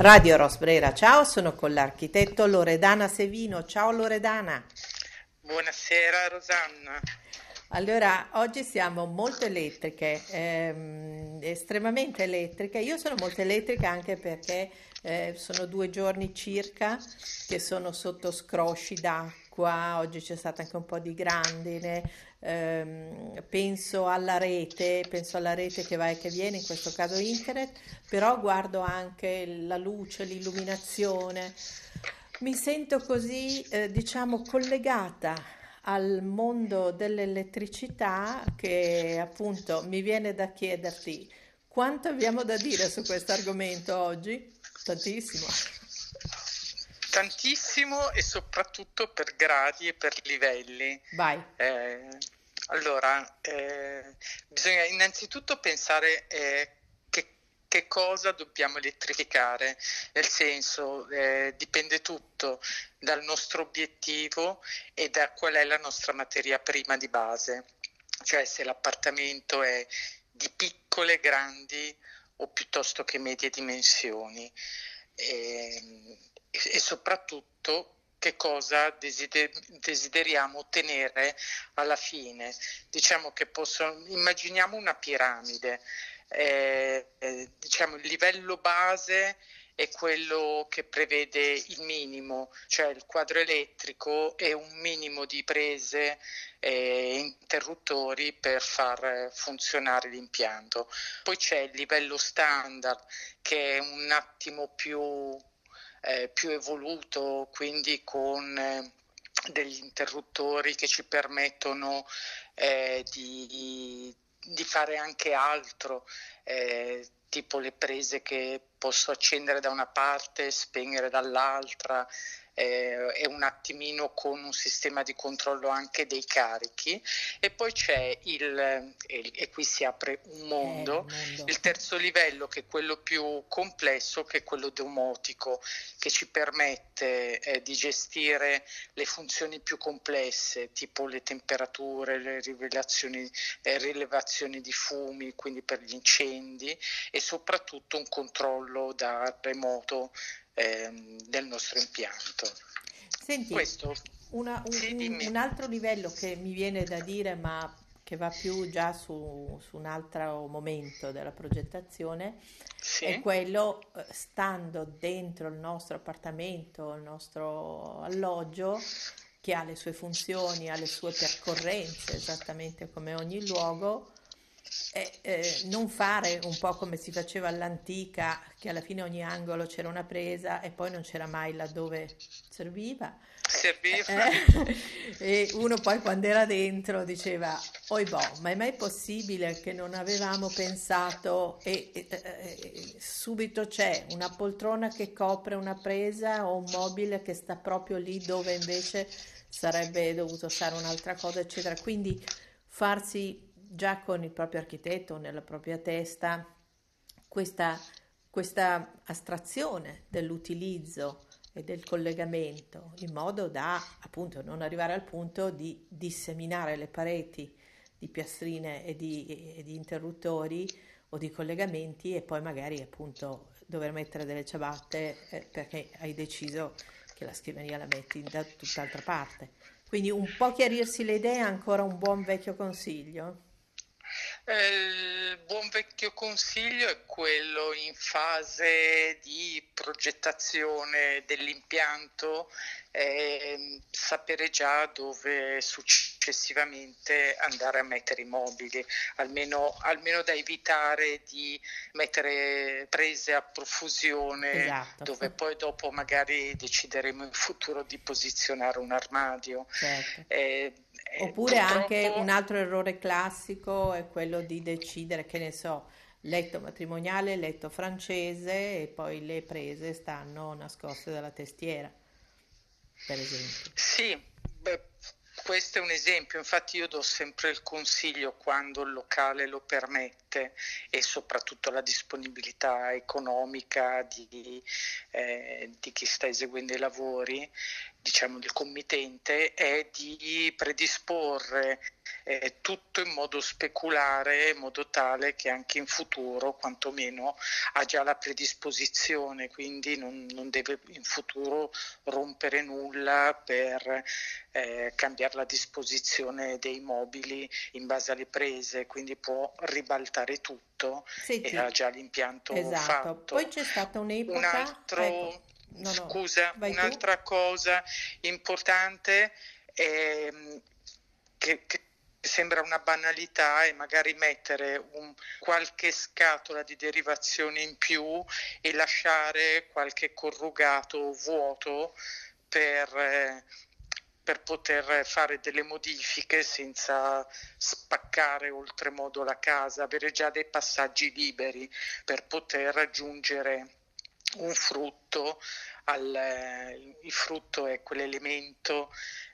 Radio Rosbrera, ciao, sono con l'architetto Loredana Sevino. Ciao Loredana. Buonasera Rosanna. Allora, oggi siamo molto elettriche, ehm, estremamente elettriche. Io sono molto elettrica anche perché eh, sono due giorni circa che sono sotto scrosci d'acqua. Oggi c'è stata anche un po' di grandine. Ehm, penso alla rete, penso alla rete che va e che viene, in questo caso internet, però guardo anche la luce, l'illuminazione. Mi sento così, eh, diciamo, collegata al mondo dell'elettricità che appunto mi viene da chiederti quanto abbiamo da dire su questo argomento oggi? Tantissimo. Tantissimo e soprattutto per gradi e per livelli. Vai. Eh, allora, eh, bisogna innanzitutto pensare eh, che cosa dobbiamo elettrificare, nel senso eh, dipende tutto dal nostro obiettivo e da qual è la nostra materia prima di base, cioè se l'appartamento è di piccole, grandi o piuttosto che medie dimensioni e, e soprattutto che cosa desider- desideriamo ottenere alla fine. Diciamo che posso, immaginiamo una piramide eh, eh, diciamo il livello base è quello che prevede il minimo, cioè il quadro elettrico e un minimo di prese e interruttori per far funzionare l'impianto. Poi c'è il livello standard che è un attimo più, eh, più evoluto, quindi con eh, degli interruttori che ci permettono eh, di di fare anche altro, eh, tipo le prese che posso accendere da una parte spegnere dall'altra, eh, è un attimino con un sistema di controllo anche dei carichi. E poi c'è il, e, e qui si apre un mondo, eh, mondo, il terzo livello che è quello più complesso che è quello domotico che ci permette eh, di gestire le funzioni più complesse tipo le temperature, le eh, rilevazioni di fumi quindi per gli incendi e soprattutto un controllo da remoto ehm, del nostro impianto. Senti, Questo, una, un, sì, un, altro livello che mi viene da dire, ma che va più già su, su un altro momento della progettazione, sì. è quello eh, stando dentro il nostro appartamento, il nostro alloggio, che ha le sue funzioni, ha le sue percorrenze, esattamente come ogni luogo, e eh, non fare un po' come si faceva all'antica, che alla fine ogni angolo c'era una presa e poi non c'era mai laddove serviva. Serviva. Eh, e uno poi quando era dentro diceva, oi boh, ma è mai possibile che non avevamo pensato e, e, e, subito c'è una poltrona che copre una presa o un mobile che sta proprio lì dove invece sarebbe dovuto stare un'altra cosa, eccetera. Quindi farsi già con il proprio architetto nella propria testa questa, questa astrazione dell'utilizzo e del collegamento in modo da appunto non arrivare al punto di disseminare le pareti di piastrine e di, e di interruttori o di collegamenti e poi magari appunto dover mettere delle ciabatte eh, perché hai deciso che la scrivania la metti da tutt'altra parte. Quindi un po' chiarirsi le idee è ancora un buon vecchio consiglio. Eh, il buon vecchio consiglio è quello in fase di progettazione dell'impianto, eh, sapere già dove successivamente andare a mettere i mobili, almeno, almeno da evitare di mettere prese a profusione esatto. dove poi dopo magari decideremo in futuro di posizionare un armadio. Certo. Eh, eh, Oppure anche un altro errore classico è quello di decidere, che ne so, letto matrimoniale, letto francese e poi le prese stanno nascoste dalla testiera, per esempio. Sì, beh, questo è un esempio, infatti io do sempre il consiglio quando il locale lo permette e soprattutto la disponibilità economica di, eh, di chi sta eseguendo i lavori, diciamo del committente, è di predisporre eh, tutto in modo speculare, in modo tale che anche in futuro quantomeno ha già la predisposizione, quindi non, non deve in futuro rompere nulla per eh, cambiare la disposizione dei mobili in base alle prese, quindi può ribaltare tutto Senti, e ha già l'impianto esatto. fatto. Poi c'è stata un'epoca... Un altro, ecco. No, no. Scusa, un'altra tu? cosa importante è che, che sembra una banalità e magari mettere un, qualche scatola di derivazione in più e lasciare qualche corrugato vuoto per, eh, per poter fare delle modifiche senza spaccare oltremodo la casa, avere già dei passaggi liberi per poter raggiungere un frutto. Al, eh, il frutto è quell'elemento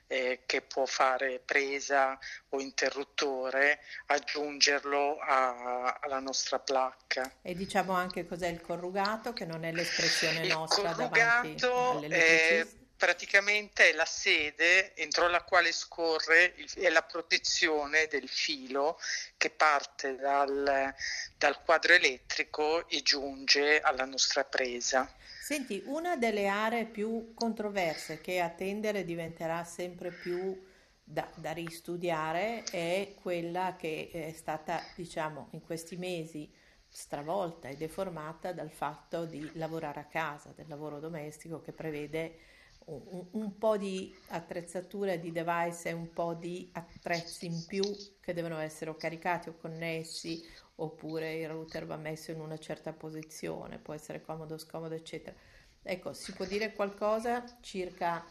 eh, che può fare presa o interruttore, aggiungerlo a, alla nostra placca. E diciamo anche cos'è il corrugato, che non è l'espressione il nostra davanti all'elettricista? Praticamente è la sede entro la quale scorre il, è la protezione del filo che parte dal, dal quadro elettrico e giunge alla nostra presa. Senti, una delle aree più controverse che a tendere diventerà sempre più da, da, ristudiare è quella che è stata, diciamo, in questi mesi stravolta e deformata dal fatto di lavorare a casa, del lavoro domestico che prevede un, po' di attrezzatura di device e un po' di attrezzi in più che devono essere caricati o connessi oppure il router va messo in una certa posizione, può essere comodo, scomodo, eccetera. Ecco, si può dire qualcosa circa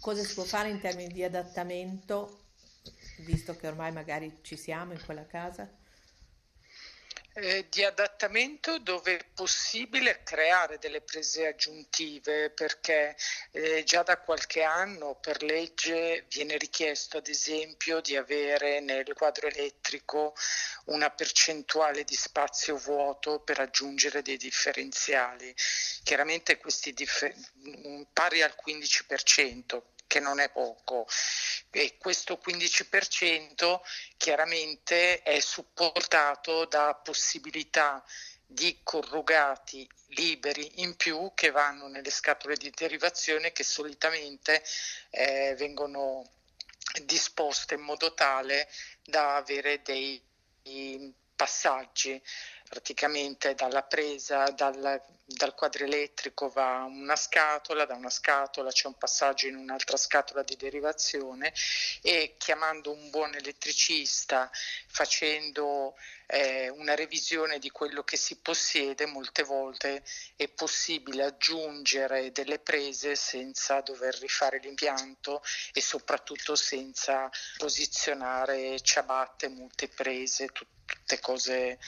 cosa si può fare in termini di adattamento, visto che ormai magari ci siamo in quella casa? Eh, di adattamento dove è possibile creare delle prese aggiuntive perché eh, già da qualche anno per legge viene richiesto ad esempio di avere nel quadro elettrico una percentuale di spazio vuoto per aggiungere dei differenziali. Chiaramente questi differ- pari al 15%, che non è poco. E questo 15% chiaramente è supportato da possibilità di corrugati liberi in più che vanno nelle scatole di derivazione che solitamente eh, vengono disposte in modo tale da avere dei passaggi praticamente dalla presa dal, dal quadro elettrico va una scatola, da una scatola c'è un passaggio in un'altra scatola di derivazione e chiamando un buon elettricista, facendo eh, una revisione di quello che si possiede, molte volte è possibile aggiungere delle prese senza dover rifare l'impianto e soprattutto senza posizionare ciabatte, molte prese, tut- tutte cose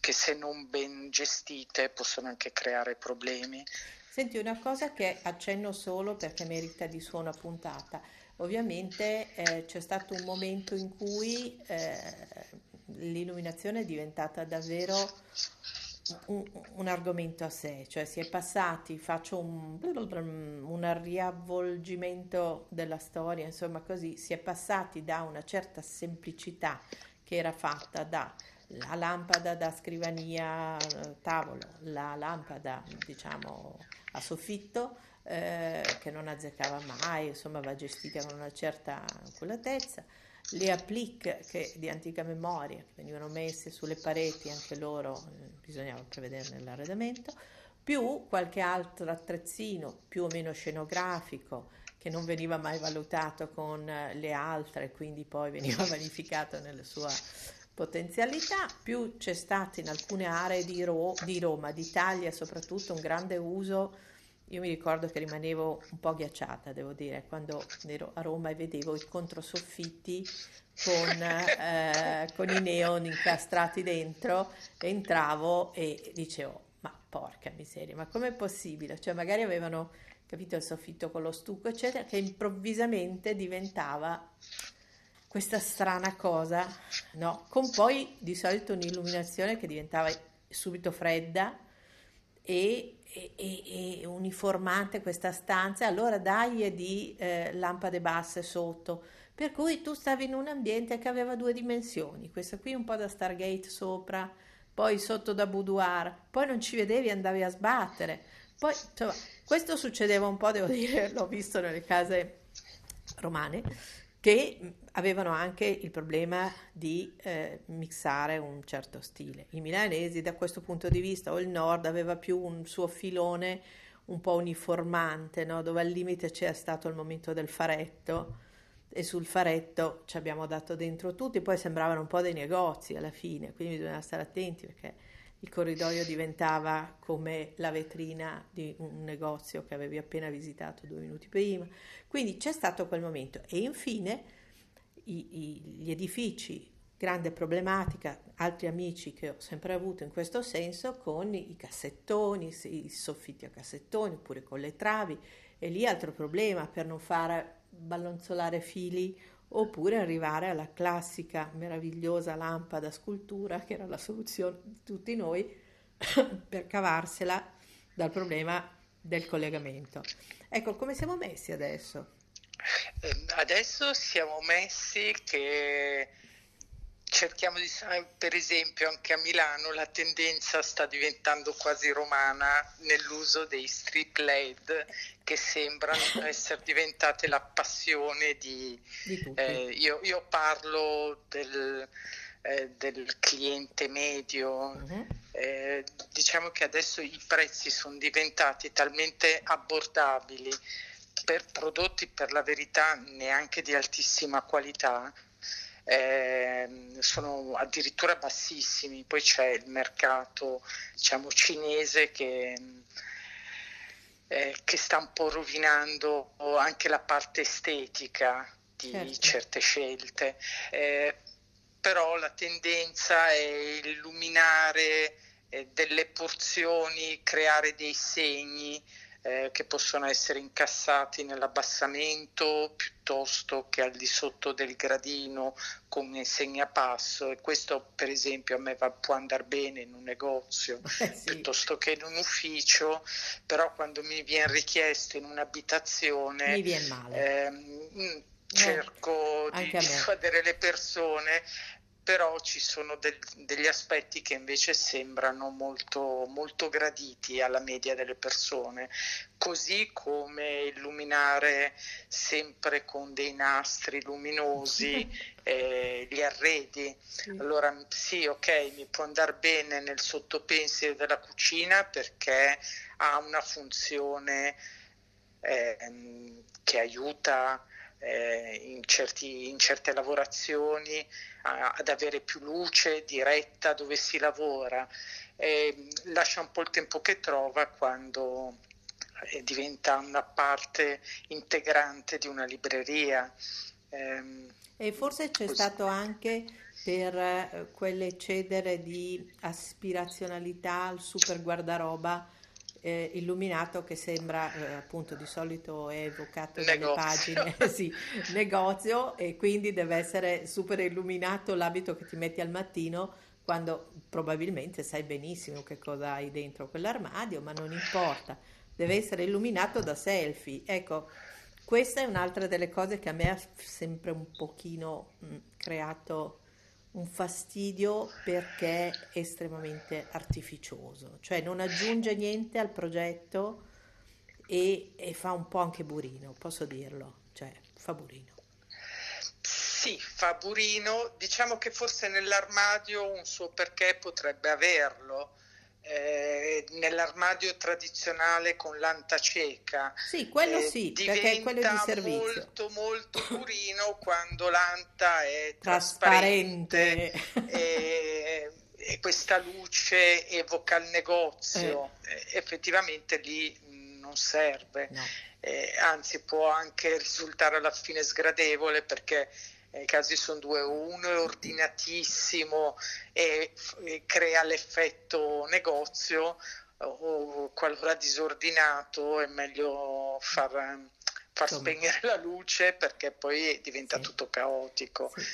che se non ben gestite possono anche creare problemi. Senti, una cosa che accenno solo perché merita di suo una puntata. Ovviamente eh, c'è stato un momento in cui eh, l'illuminazione è diventata davvero un, un, argomento a sé, cioè si è passati, faccio un, un riavvolgimento della storia, insomma così, si è passati da una certa semplicità che era fatta da la lampada da scrivania tavolo, la lampada diciamo a soffitto eh, che non azzeccava mai, insomma va gestita con una certa oculatezza, le applique che di antica memoria che venivano messe sulle pareti, anche loro eh, bisognava prevederne l'arredamento, più qualche altro attrezzino più o meno scenografico che non veniva mai valutato con le altre, quindi poi veniva vanificato nella sua potenzialità, più c'è stato in alcune aree di, Ro- di Roma, d'Italia soprattutto, un grande uso. Io mi ricordo che rimanevo un po' ghiacciata, devo dire, quando ero a Roma e vedevo i controsoffitti con, eh, con i neon incastrati dentro, entravo e dicevo, ma porca miseria, ma com'è possibile? Cioè magari avevano capito, il soffitto con lo stucco, eccetera, che improvvisamente diventava questa strana cosa, no? Con poi di solito un'illuminazione che diventava subito fredda e, e, e, uniformante questa stanza, allora dai di eh, lampade basse sotto, per cui tu stavi in un ambiente che aveva due dimensioni, questa qui un po' da Stargate sopra, poi sotto da boudoir, poi non ci vedevi, andavi a sbattere. Poi, insomma, questo succedeva un po', devo dire, l'ho visto nelle case romane, che avevano anche il problema di eh, mixare un certo stile. I milanesi da questo punto di vista, o il nord, aveva più un suo filone un po' uniformante, no? dove al limite c'era stato il momento del faretto e sul faretto ci abbiamo dato dentro tutti, poi sembravano un po' dei negozi alla fine, quindi bisogna stare attenti perché il corridoio diventava come la vetrina di un negozio che avevi appena visitato due minuti prima. Quindi c'è stato quel momento e infine i, i, gli edifici, grande problematica, altri amici che ho sempre avuto in questo senso con i cassettoni, i soffitti a cassettoni oppure con le travi e lì altro problema per non fare ballonzolare fili oppure arrivare alla classica meravigliosa lampada scultura che era la soluzione di tutti noi per cavarsela dal problema del collegamento. Ecco, come siamo messi adesso? Ehm, adesso siamo messi che cerchiamo di, per esempio anche a Milano la tendenza sta diventando quasi romana nell'uso dei strip LED che sembrano essere diventate la passione di, di eh, io, io, parlo del, eh, del cliente medio uh-huh. eh, diciamo che adesso i prezzi sono diventati talmente abbordabili per prodotti per la verità neanche di altissima qualità eh, sono addirittura bassissimi, poi c'è il mercato diciamo, cinese che, eh, che, sta un po' rovinando anche la parte estetica di certo. certe scelte, eh, però la tendenza è illuminare eh, delle porzioni, creare dei segni eh, che possono essere incassati nell'abbassamento piuttosto che al di sotto del gradino come segnapasso e questo per esempio a me va, può andare bene in un negozio eh sì. piuttosto che in un ufficio, però quando mi viene richiesto in un'abitazione mi viene male. Ehm, cerco eh, di dissuadere le persone però ci sono del, degli aspetti che invece sembrano molto, molto graditi alla media delle persone, così come illuminare sempre con dei nastri luminosi eh, gli arredi. Allora sì, ok, mi può andare bene nel sottopensile della cucina perché ha una funzione eh, che aiuta eh, in, certi, in, certe lavorazioni a, ad avere più luce diretta dove si lavora. Eh, lascia un po' il tempo che trova quando eh, diventa una parte integrante di una libreria. Ehm, e forse c'è così. stato anche per eh, quell'eccedere di aspirazionalità al super guardaroba eh, illuminato che sembra eh, appunto di solito è evocato negozio. dalle pagine sì, negozio e quindi deve essere super illuminato l'abito che ti metti al mattino quando probabilmente sai benissimo che cosa hai dentro quell'armadio ma non importa deve essere illuminato da selfie ecco questa è un'altra delle cose che a me ha sempre un pochino mh, creato un fastidio perché è estremamente artificioso, cioè non aggiunge niente al progetto e, e fa un po' anche burino, posso dirlo, cioè fa burino. Sì, fa burino, diciamo che forse nell'armadio un suo perché potrebbe averlo, eh, nell'armadio tradizionale con l'anta cieca. Sì, quello eh, sì, perché è quello di servizio. molto molto purino quando l'anta è trasparente, trasparente. e, e, questa luce evoca il negozio. Eh. eh effettivamente lì non serve. No. Eh, anzi può anche risultare alla fine sgradevole perché i casi sono due, uno è ordinatissimo e, e crea l'effetto negozio, o qualora disordinato è meglio far, far spegnere la luce perché poi diventa sì. tutto caotico. Sì.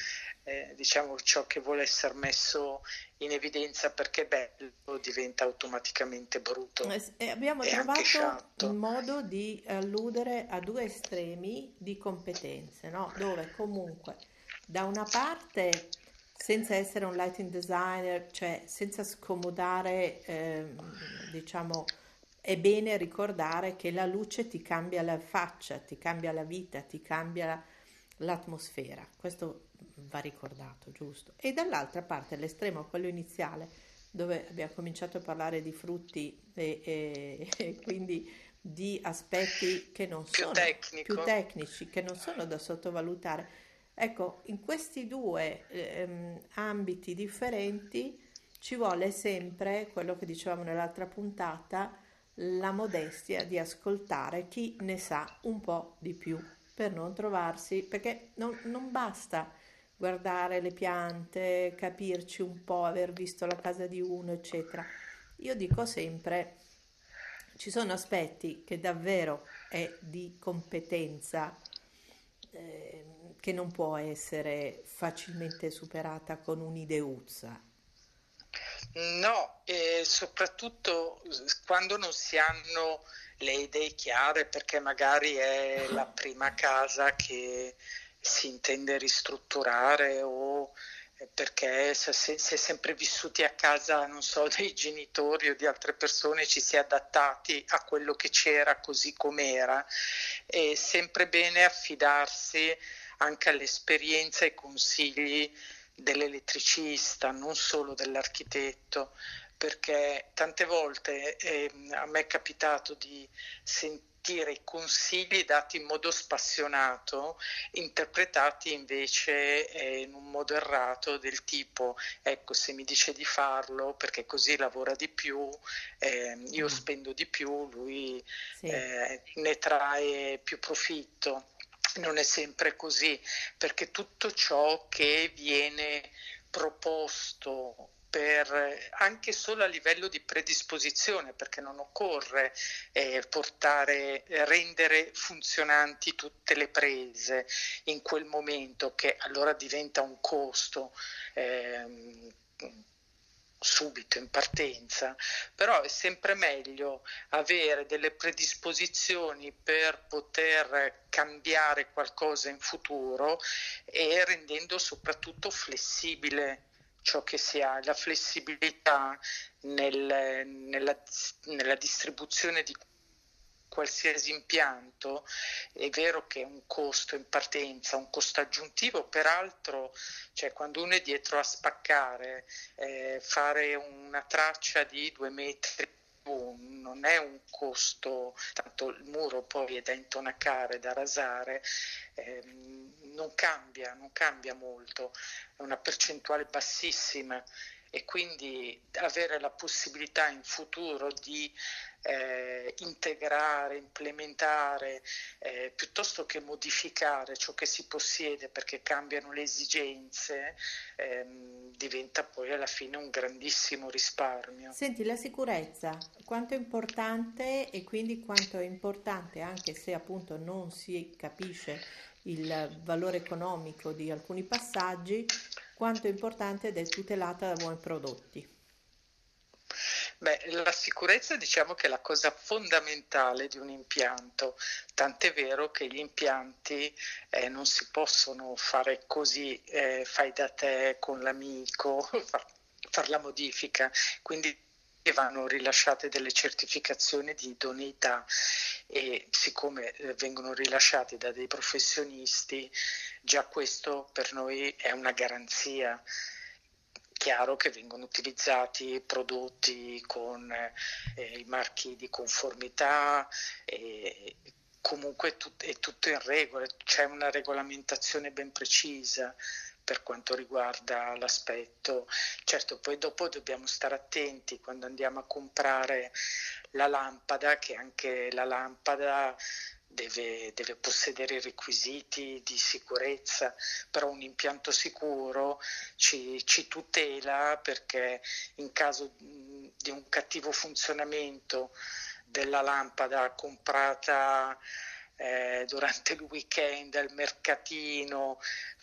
Eh, diciamo ciò che vuole essere messo in evidenza perché bello diventa automaticamente brutto. Eh, abbiamo trovato un modo di alludere a due estremi di competenze, no? dove comunque da una parte senza essere un lighting designer, cioè senza scomodare, eh, diciamo, è bene ricordare che la luce ti cambia la faccia, ti cambia la vita, ti cambia l'atmosfera. Questo va ricordato, giusto? E dall'altra parte l'estremo, quello iniziale, dove abbiamo cominciato a parlare di frutti e, e, e quindi di aspetti che non più sono tecnico. più tecnici, che non sono da sottovalutare Ecco, in questi due ehm, ambiti differenti ci vuole sempre, quello che dicevamo nell'altra puntata, la modestia di ascoltare chi ne sa un po' di più per non trovarsi, perché non, non basta guardare le piante, capirci un po', aver visto la casa di uno, eccetera. Io dico sempre, ci sono aspetti che davvero è di competenza. Eh, che non può essere facilmente superata con un'ideuzza. No, e soprattutto quando non si hanno le idee chiare, perché magari è la prima casa che si intende ristrutturare o perché se si è sempre vissuti a casa, non so, dei genitori o di altre persone, ci si è adattati a quello che c'era così com'era. È sempre bene affidarsi anche all'esperienza e ai consigli dell'elettricista, non solo dell'architetto, perché tante volte eh, a me è capitato di sentire i consigli dati in modo spassionato, interpretati invece eh, in un modo errato del tipo ecco se mi dice di farlo perché così lavora di più, eh, io mm. spendo di più, lui sì. Eh, ne trae più profitto non è sempre così, perché tutto ciò che viene proposto per, anche solo a livello di predisposizione, perché non occorre eh, portare, rendere funzionanti tutte le prese in quel momento, che allora diventa un costo. Eh, subito in partenza, però è sempre meglio avere delle predisposizioni per poter cambiare qualcosa in futuro e rendendo soprattutto flessibile ciò che si ha, la flessibilità nel, nella, nella distribuzione di qualsiasi impianto, è vero che è un costo in partenza, un costo aggiuntivo, peraltro cioè, quando uno è dietro a spaccare, eh, fare una traccia di due metri non è un costo, tanto il muro poi è da intonacare, da rasare, eh, non cambia, non cambia molto, è una percentuale bassissima e quindi avere la possibilità in futuro di eh, integrare, implementare, eh, piuttosto che modificare ciò che si possiede perché cambiano le esigenze, ehm, diventa poi alla fine un grandissimo risparmio. Senti, la sicurezza, quanto è importante e quindi quanto è importante, anche se appunto non si capisce il valore economico di alcuni passaggi, quanto è importante ed è tutelata da buoni prodotti. Beh, la sicurezza diciamo che è la cosa fondamentale di un impianto, tant'è vero che gli impianti eh, non si possono fare così, eh, fai da te con l'amico, far, far la modifica, quindi vanno rilasciate delle certificazioni di idoneità e siccome eh, vengono rilasciate da dei professionisti, già questo per noi è una garanzia. Chiaro che vengono utilizzati prodotti con eh, i marchi di conformità e comunque tut- è tutto in regola, c'è una regolamentazione ben precisa per quanto riguarda l'aspetto. Certo, poi dopo dobbiamo stare attenti quando andiamo a comprare la lampada, che anche la lampada deve, deve, possedere requisiti di sicurezza, però un impianto sicuro ci, ci tutela perché in caso di un cattivo funzionamento della lampada comprata eh, durante il weekend al mercatino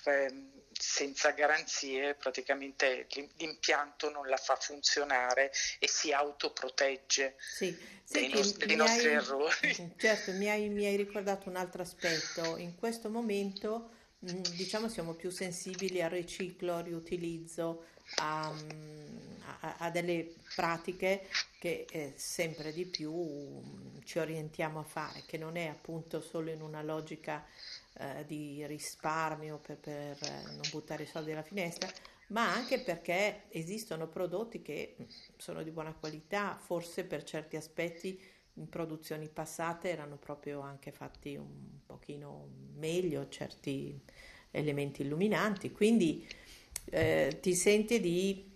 eh, senza garanzie praticamente l'impianto non la fa funzionare e si autoprotegge sì. dei, nostri, dei nostri hai, errori. Certo, mi hai, mi hai ricordato un altro aspetto. In questo momento mm, diciamo siamo più sensibili al riciclo, al riutilizzo, a, a, a delle pratiche che eh, sempre di più mm, ci orientiamo a fare, che non è appunto solo in una logica eh, di risparmio per, per eh, non buttare i soldi alla finestra, ma anche perché esistono prodotti che mm, sono di buona qualità, forse per certi aspetti in produzioni passate erano proprio anche fatti un pochino meglio certi elementi illuminanti, quindi eh, ti senti di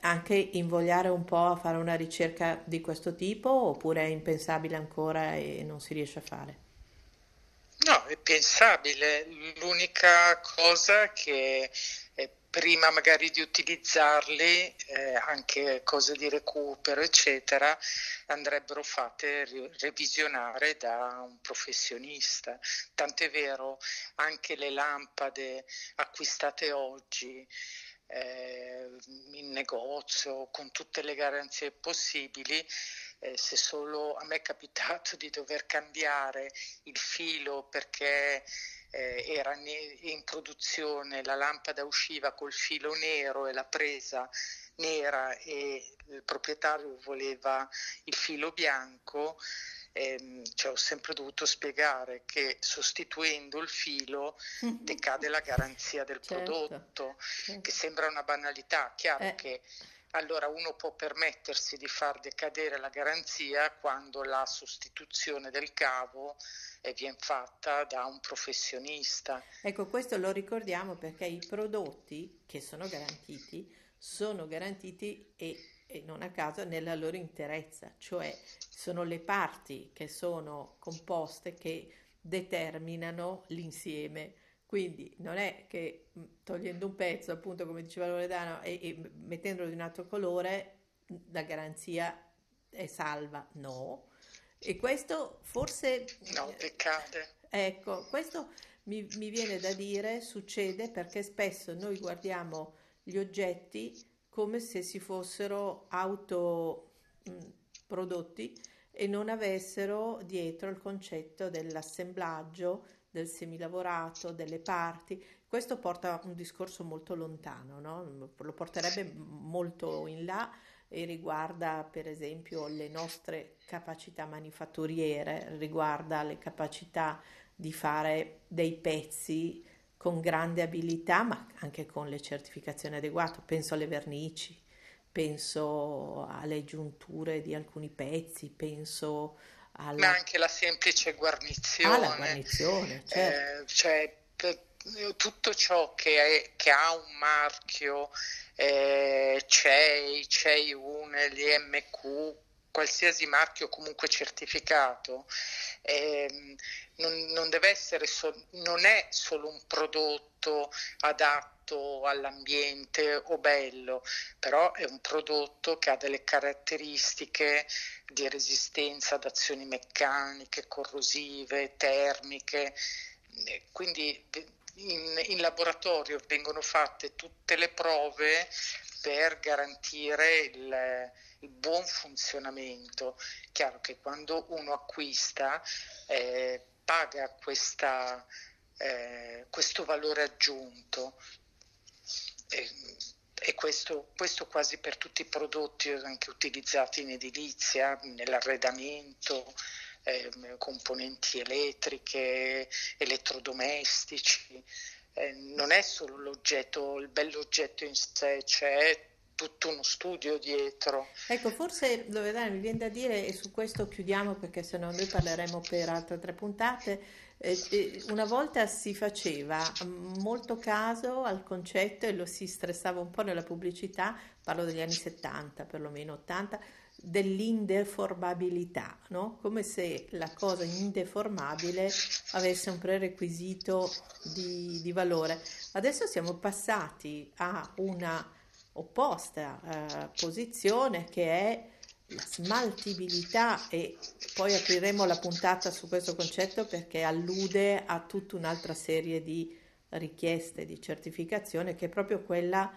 anche invogliare un po' a fare una ricerca di questo tipo oppure è impensabile ancora e non si riesce a fare? No, è pensabile. L'unica cosa che prima magari di utilizzarli, eh, anche cose di recupero, eccetera, andrebbero fatte revisionare da un professionista. Tant'è vero, anche le lampade acquistate oggi eh, in negozio con tutte le garanzie possibili eh, se solo a me è capitato di dover cambiare il filo perché eh, era in produzione, la lampada usciva col filo nero e la presa nera e il proprietario voleva il filo bianco, ehm, cioè ho sempre dovuto spiegare che sostituendo il filo decade la garanzia del certo. prodotto, certo. che sembra una banalità, chiaro eh. che allora uno può permettersi di far decadere la garanzia quando la sostituzione del cavo viene fatta da un professionista. Ecco, questo lo ricordiamo perché i prodotti che sono garantiti sono garantiti e, e non a caso nella loro interezza, cioè sono le parti che sono composte che determinano l'insieme quindi non è che mm, togliendo un pezzo, appunto come diceva Loredano, e, e mettendolo di un altro colore, la garanzia è salva. No. E questo forse... No, decade. Ecco, questo mi, mi viene da dire succede perché spesso noi guardiamo gli oggetti come se si fossero autoprodotti mm, e non avessero dietro il concetto dell'assemblaggio, del semilavorato, delle parti. Questo porta un discorso molto lontano, no? lo porterebbe molto in là e riguarda per esempio le nostre capacità manifatturiere, riguarda le capacità di fare dei pezzi con grande abilità, ma anche con le certificazioni adeguate. Penso alle vernici, penso alle giunture di alcuni pezzi, penso alla... Ma anche la semplice guarnizione. Ah, guarnizione, eh, certo. eh, cioè, tutto ciò che, è, che, ha un marchio, eh, CEI, CEI 1, l'IMQ, qualsiasi marchio comunque certificato, eh, non, non, deve essere so- non è solo un prodotto adatto adatto all'ambiente o bello, però è un prodotto che ha delle caratteristiche di resistenza ad azioni meccaniche, corrosive, termiche, quindi in, in laboratorio vengono fatte tutte le prove per garantire il, il, buon funzionamento. Chiaro che quando uno acquista eh, paga questa, eh, questo valore aggiunto, e, e questo, questo, quasi per tutti i prodotti anche utilizzati in edilizia, nell'arredamento, eh, componenti elettriche, elettrodomestici. Eh, non è solo l'oggetto, il bell'oggetto in sé, c'è tutto uno studio dietro. Ecco, forse Loredana mi viene da dire, e su questo chiudiamo perché sennò noi parleremo per altre tre puntate, una volta si faceva molto caso al concetto e lo si stressava un po' nella pubblicità, parlo degli anni 70, perlomeno 80, dell'indeformabilità, no? come se la cosa indeformabile avesse un prerequisito di, di valore. Adesso siamo passati a una opposta eh, posizione che è la smaltibilità e poi apriremo la puntata su questo concetto perché allude a tutta un'altra serie di richieste di certificazione che è proprio quella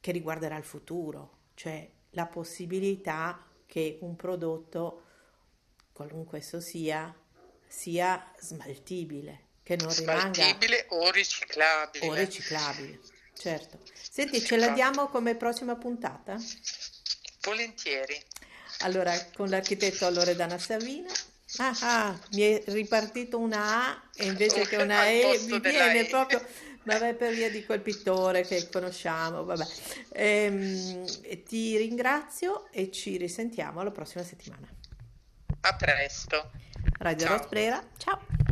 che riguarderà il futuro, cioè la possibilità che un prodotto, qualunque esso sia, sia smaltibile, che non smaltibile rimanga o riciclabile. O riciclabile, certo. Senti, ce la diamo come prossima puntata? Volentieri. Allora, con l'architetto Loredana Savina. Ah, ah, mi è ripartito una A e invece che una E mi viene proprio vabbè, per via di quel pittore che conosciamo. Vabbè. Ehm, ti ringrazio e ci risentiamo la prossima settimana. A presto. Radio Rosprera, ciao.